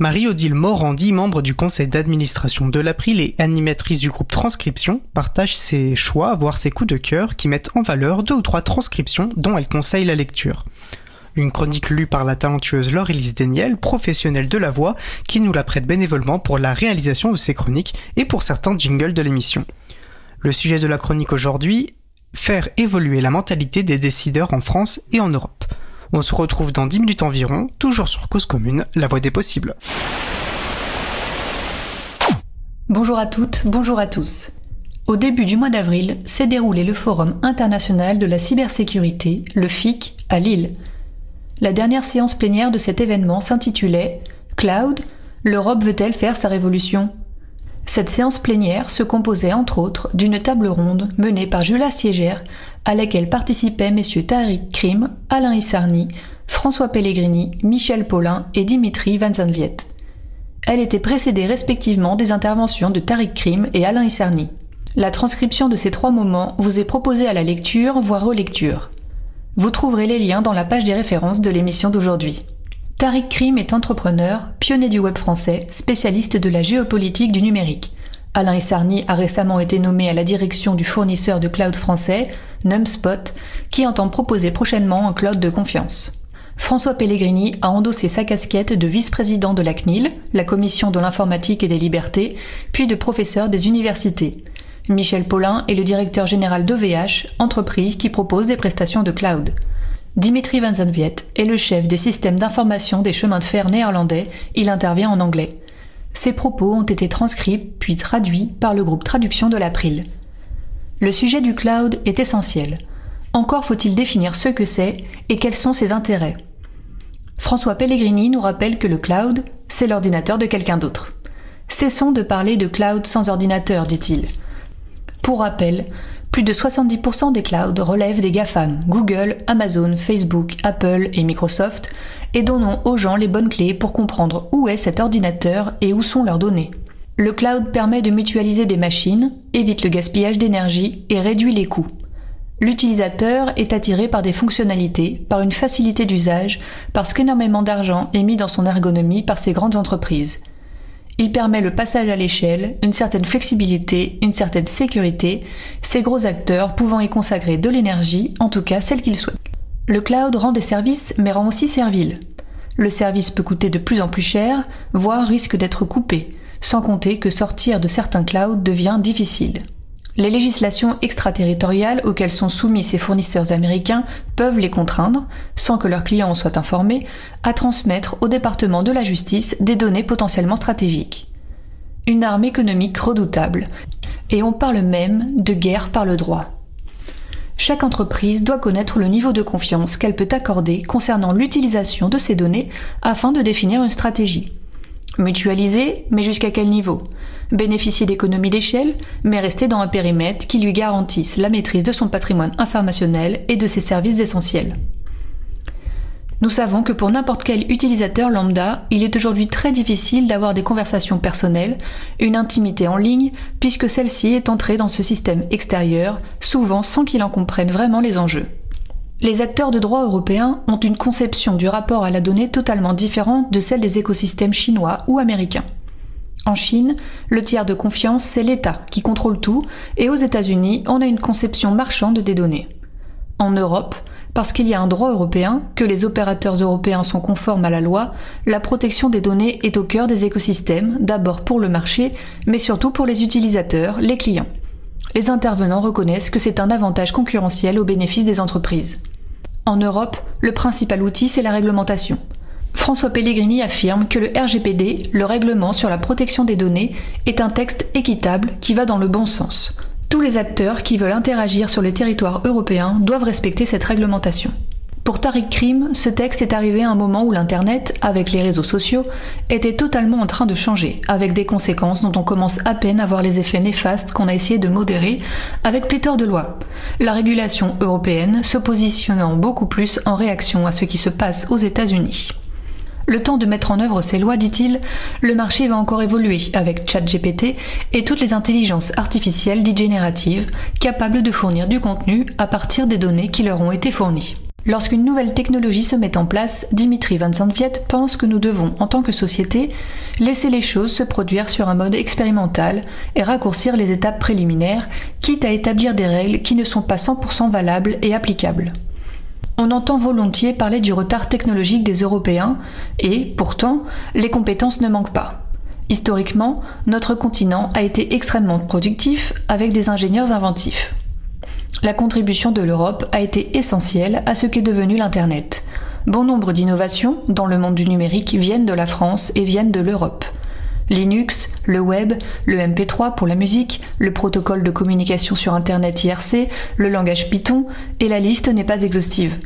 Marie-Odile Morandi, membre du conseil d'administration de l'April et animatrice du groupe Transcription, partage ses choix, voire ses coups de cœur qui mettent en valeur deux ou trois transcriptions dont elle conseille la lecture. Une chronique lue par la talentueuse Laure-Élise Deniel, professionnelle de la voix, qui nous la prête bénévolement pour la réalisation de ses chroniques et pour certains jingles de l'émission. Le sujet de la chronique aujourd'hui, faire évoluer la mentalité des décideurs en France et en Europe. On se retrouve dans 10 minutes environ, toujours sur Cause Commune, la voie des possibles. Bonjour à toutes, bonjour à tous. Au début du mois d'avril s'est déroulé le Forum international de la cybersécurité, le FIC, à Lille. La dernière séance plénière de cet événement s'intitulait Cloud, l'Europe veut-elle faire sa révolution? Cette séance plénière se composait entre autres d'une table ronde menée par Julia Siégère, à laquelle participaient messieurs Tariq Krim, Alain Issarni, François Pellegrini, Michel Paulin et Dimitri Van Zanviet. Elle était précédée respectivement des interventions de Tariq Krim et Alain Issarni. La transcription de ces trois moments vous est proposée à la lecture, voire relecture. Vous trouverez les liens dans la page des références de l'émission d'aujourd'hui. Tariq Krim est entrepreneur, pionnier du web français, spécialiste de la géopolitique du numérique. Alain Issarni a récemment été nommé à la direction du fournisseur de cloud français, NumSpot, qui entend proposer prochainement un cloud de confiance. François Pellegrini a endossé sa casquette de vice-président de la CNIL, la Commission de l'informatique et des libertés, puis de professeur des universités. Michel Paulin est le directeur général d'OVH, entreprise qui propose des prestations de cloud. Dimitri Van Zanviet est le chef des systèmes d'information des chemins de fer néerlandais, il intervient en anglais. Ses propos ont été transcrits puis traduits par le groupe Traduction de l'April. Le sujet du cloud est essentiel. Encore faut-il définir ce que c'est et quels sont ses intérêts. François Pellegrini nous rappelle que le cloud, c'est l'ordinateur de quelqu'un d'autre. Cessons de parler de cloud sans ordinateur, dit-il. Pour rappel, plus de 70% des clouds relèvent des GAFAM, Google, Amazon, Facebook, Apple et Microsoft, et donnons aux gens les bonnes clés pour comprendre où est cet ordinateur et où sont leurs données. Le cloud permet de mutualiser des machines, évite le gaspillage d'énergie et réduit les coûts. L'utilisateur est attiré par des fonctionnalités, par une facilité d'usage, parce qu'énormément d'argent est mis dans son ergonomie par ces grandes entreprises. Il permet le passage à l'échelle, une certaine flexibilité, une certaine sécurité, ces gros acteurs pouvant y consacrer de l'énergie, en tout cas celle qu'ils souhaitent. Le cloud rend des services mais rend aussi servile. Le service peut coûter de plus en plus cher, voire risque d'être coupé, sans compter que sortir de certains clouds devient difficile. Les législations extraterritoriales auxquelles sont soumis ces fournisseurs américains peuvent les contraindre, sans que leurs clients en soient informés, à transmettre au département de la justice des données potentiellement stratégiques. Une arme économique redoutable, et on parle même de guerre par le droit. Chaque entreprise doit connaître le niveau de confiance qu'elle peut accorder concernant l'utilisation de ces données afin de définir une stratégie. Mutualiser, mais jusqu'à quel niveau? Bénéficier d'économies d'échelle, mais rester dans un périmètre qui lui garantisse la maîtrise de son patrimoine informationnel et de ses services essentiels. Nous savons que pour n'importe quel utilisateur lambda, il est aujourd'hui très difficile d'avoir des conversations personnelles, une intimité en ligne, puisque celle-ci est entrée dans ce système extérieur, souvent sans qu'il en comprenne vraiment les enjeux. Les acteurs de droit européens ont une conception du rapport à la donnée totalement différente de celle des écosystèmes chinois ou américains. En Chine, le tiers de confiance, c'est l'État qui contrôle tout, et aux États-Unis, on a une conception marchande des données. En Europe, parce qu'il y a un droit européen, que les opérateurs européens sont conformes à la loi, la protection des données est au cœur des écosystèmes, d'abord pour le marché, mais surtout pour les utilisateurs, les clients. Les intervenants reconnaissent que c'est un avantage concurrentiel au bénéfice des entreprises. En Europe, le principal outil, c'est la réglementation. François Pellegrini affirme que le RGPD, le règlement sur la protection des données, est un texte équitable qui va dans le bon sens. Tous les acteurs qui veulent interagir sur le territoire européen doivent respecter cette réglementation. Pour Tariq Krim, ce texte est arrivé à un moment où l'Internet, avec les réseaux sociaux, était totalement en train de changer, avec des conséquences dont on commence à peine à voir les effets néfastes qu'on a essayé de modérer avec pléthore de lois. La régulation européenne se positionnant beaucoup plus en réaction à ce qui se passe aux États-Unis. Le temps de mettre en œuvre ces lois, dit-il, le marché va encore évoluer avec ChatGPT et toutes les intelligences artificielles dites génératives, capables de fournir du contenu à partir des données qui leur ont été fournies. Lorsqu'une nouvelle technologie se met en place, Dimitri Van Zandviet pense que nous devons, en tant que société, laisser les choses se produire sur un mode expérimental et raccourcir les étapes préliminaires, quitte à établir des règles qui ne sont pas 100% valables et applicables. On entend volontiers parler du retard technologique des Européens, et, pourtant, les compétences ne manquent pas. Historiquement, notre continent a été extrêmement productif avec des ingénieurs inventifs. La contribution de l'Europe a été essentielle à ce qu'est devenu l'Internet. Bon nombre d'innovations dans le monde du numérique viennent de la France et viennent de l'Europe. Linux, le web, le MP3 pour la musique, le protocole de communication sur Internet IRC, le langage Python, et la liste n'est pas exhaustive.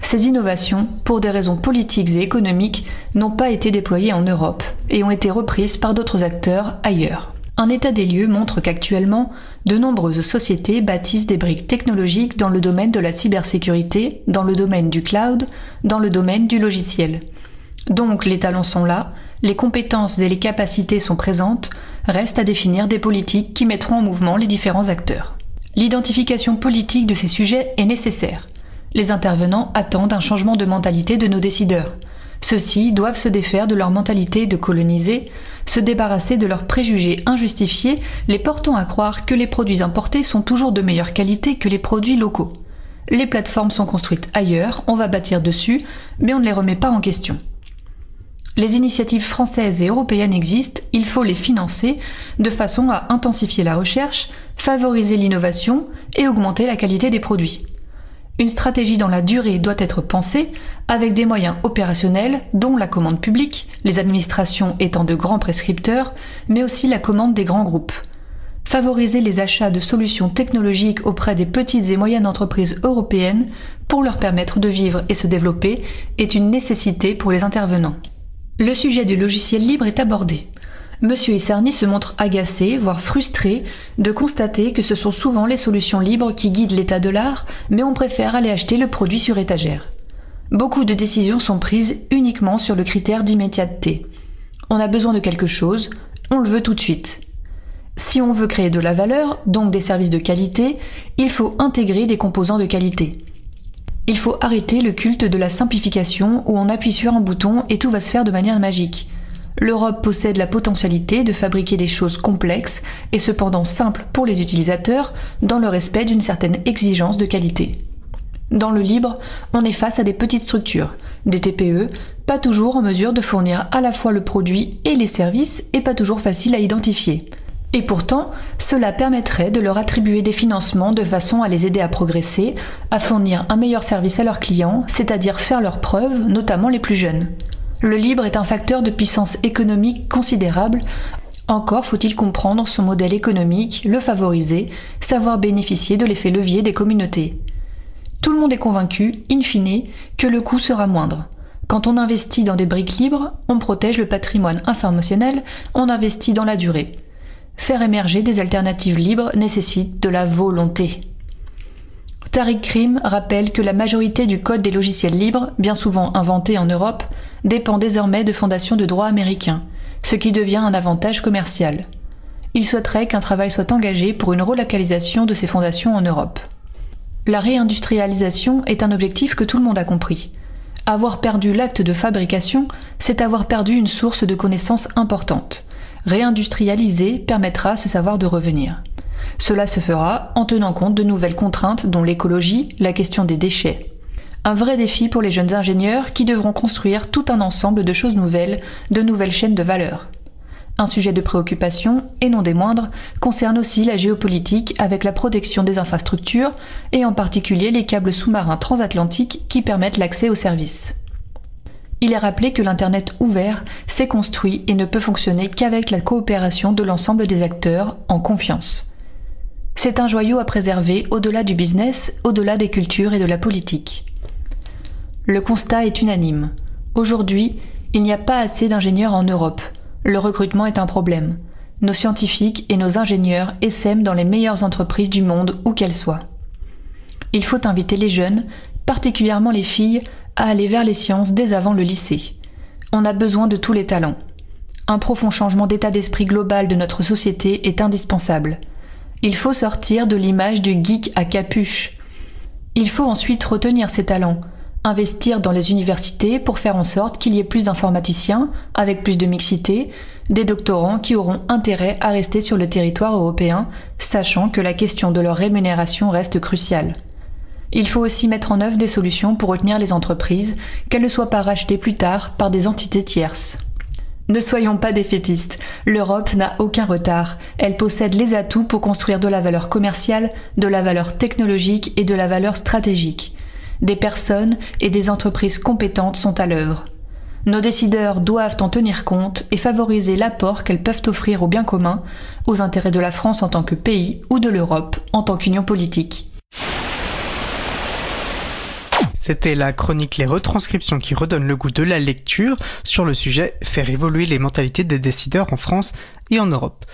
Ces innovations, pour des raisons politiques et économiques, n'ont pas été déployées en Europe et ont été reprises par d'autres acteurs ailleurs. Un état des lieux montre qu'actuellement, de nombreuses sociétés bâtissent des briques technologiques dans le domaine de la cybersécurité, dans le domaine du cloud, dans le domaine du logiciel. Donc les talents sont là, les compétences et les capacités sont présentes, reste à définir des politiques qui mettront en mouvement les différents acteurs. L'identification politique de ces sujets est nécessaire. Les intervenants attendent un changement de mentalité de nos décideurs. Ceux-ci doivent se défaire de leur mentalité de coloniser, se débarrasser de leurs préjugés injustifiés, les portant à croire que les produits importés sont toujours de meilleure qualité que les produits locaux. Les plateformes sont construites ailleurs, on va bâtir dessus, mais on ne les remet pas en question. Les initiatives françaises et européennes existent, il faut les financer de façon à intensifier la recherche, favoriser l'innovation et augmenter la qualité des produits. Une stratégie dans la durée doit être pensée avec des moyens opérationnels dont la commande publique, les administrations étant de grands prescripteurs, mais aussi la commande des grands groupes. Favoriser les achats de solutions technologiques auprès des petites et moyennes entreprises européennes pour leur permettre de vivre et se développer est une nécessité pour les intervenants. Le sujet du logiciel libre est abordé. Monsieur Isserny se montre agacé, voire frustré, de constater que ce sont souvent les solutions libres qui guident l'état de l'art, mais on préfère aller acheter le produit sur étagère. Beaucoup de décisions sont prises uniquement sur le critère d'immédiateté. On a besoin de quelque chose, on le veut tout de suite. Si on veut créer de la valeur, donc des services de qualité, il faut intégrer des composants de qualité. Il faut arrêter le culte de la simplification où on appuie sur un bouton et tout va se faire de manière magique. L'Europe possède la potentialité de fabriquer des choses complexes et cependant simples pour les utilisateurs dans le respect d'une certaine exigence de qualité. Dans le libre, on est face à des petites structures, des TPE, pas toujours en mesure de fournir à la fois le produit et les services et pas toujours facile à identifier. Et pourtant, cela permettrait de leur attribuer des financements de façon à les aider à progresser, à fournir un meilleur service à leurs clients, c'est-à-dire faire leurs preuves, notamment les plus jeunes. Le libre est un facteur de puissance économique considérable. Encore faut-il comprendre son modèle économique, le favoriser, savoir bénéficier de l'effet levier des communautés. Tout le monde est convaincu, in fine, que le coût sera moindre. Quand on investit dans des briques libres, on protège le patrimoine informationnel, on investit dans la durée. Faire émerger des alternatives libres nécessite de la volonté. Tariq Krim rappelle que la majorité du code des logiciels libres, bien souvent inventé en Europe, dépend désormais de fondations de droit américains, ce qui devient un avantage commercial. Il souhaiterait qu'un travail soit engagé pour une relocalisation de ces fondations en Europe. La réindustrialisation est un objectif que tout le monde a compris. Avoir perdu l'acte de fabrication, c'est avoir perdu une source de connaissances importante. Réindustrialiser permettra à ce savoir de revenir. Cela se fera en tenant compte de nouvelles contraintes dont l'écologie, la question des déchets. Un vrai défi pour les jeunes ingénieurs qui devront construire tout un ensemble de choses nouvelles, de nouvelles chaînes de valeur. Un sujet de préoccupation, et non des moindres, concerne aussi la géopolitique avec la protection des infrastructures, et en particulier les câbles sous-marins transatlantiques qui permettent l'accès aux services. Il est rappelé que l'Internet ouvert s'est construit et ne peut fonctionner qu'avec la coopération de l'ensemble des acteurs en confiance. C'est un joyau à préserver au-delà du business, au-delà des cultures et de la politique. Le constat est unanime. Aujourd'hui, il n'y a pas assez d'ingénieurs en Europe. Le recrutement est un problème. Nos scientifiques et nos ingénieurs essaiment dans les meilleures entreprises du monde, où qu'elles soient. Il faut inviter les jeunes, particulièrement les filles, à aller vers les sciences dès avant le lycée. On a besoin de tous les talents. Un profond changement d'état d'esprit global de notre société est indispensable. Il faut sortir de l'image du geek à capuche. Il faut ensuite retenir ses talents, investir dans les universités pour faire en sorte qu'il y ait plus d'informaticiens, avec plus de mixité, des doctorants qui auront intérêt à rester sur le territoire européen, sachant que la question de leur rémunération reste cruciale. Il faut aussi mettre en œuvre des solutions pour retenir les entreprises, qu'elles ne soient pas rachetées plus tard par des entités tierces. Ne soyons pas défaitistes, l'Europe n'a aucun retard, elle possède les atouts pour construire de la valeur commerciale, de la valeur technologique et de la valeur stratégique. Des personnes et des entreprises compétentes sont à l'œuvre. Nos décideurs doivent en tenir compte et favoriser l'apport qu'elles peuvent offrir au bien commun, aux intérêts de la France en tant que pays ou de l'Europe en tant qu'union politique. C'était la chronique Les retranscriptions qui redonnent le goût de la lecture sur le sujet Faire évoluer les mentalités des décideurs en France et en Europe.